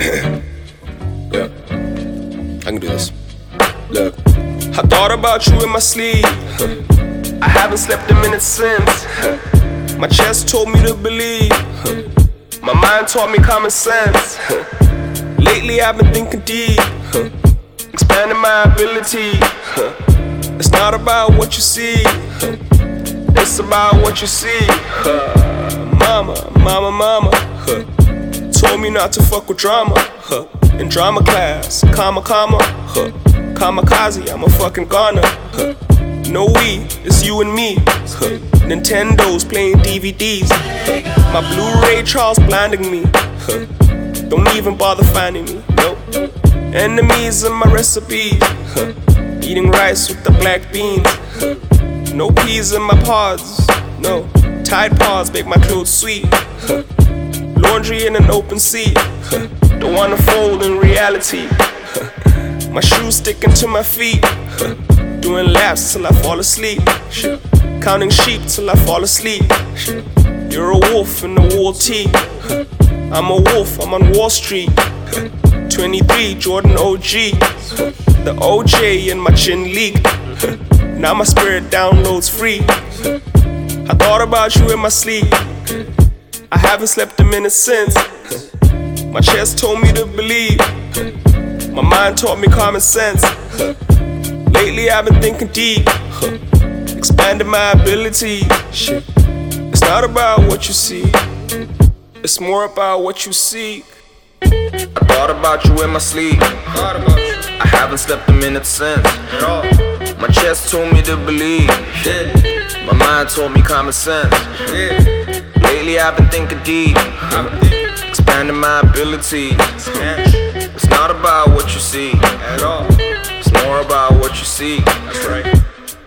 yeah, I can do this. Look, I thought about you in my sleep. I haven't slept a minute since. My chest told me to believe. My mind taught me common sense. Lately I've been thinking deep, expanding my ability. It's not about what you see, it's about what you see. Mama, mama, mama, told me not to fuck with drama. huh? In drama class, comma, comma, huh? kamikaze, I'm a fucking goner. No we, it's you and me. huh? Nintendo's playing DVDs. My Blu-ray Charles blinding me. huh? Don't even bother finding me. Nope. Enemies in my recipes. Eating rice with the black beans. huh? No peas in my pods. No. Tide pods make my clothes sweet. Laundry in an open sea. Don't wanna fold in reality. My shoes sticking to my feet. Doing laps till I fall asleep. Counting sheep till I fall asleep. You're a wolf in the wool tee. I'm a wolf, I'm on Wall Street. 23, Jordan OG. The OJ in my chin leak. Now my spirit downloads free. I thought about you in my sleep. I haven't slept a minute since. My chest told me to believe. My mind taught me common sense. Lately I've been thinking deep, expanding my ability. It's not about what you see, it's more about what you seek. I thought about you in my sleep. I haven't slept a minute since. My chest told me to believe. My mind told me common sense. Lately I've been thinking deep, expanding my ability. It's not about what you see at all. It's more about what you see. That's right.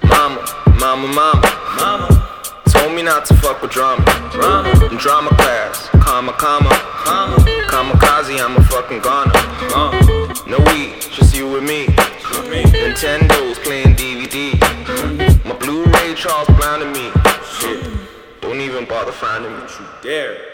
Mama, mama, mama, mama. Told me not to fuck with drama. Drama. In drama class, comma, comma, comma. Kamikaze, I'm a fucking goner. Uh. No we, just you and me. Nintendo's playing DVD. My Blu-ray Charles blinding me. Shit. Don't even bother finding me. You dare.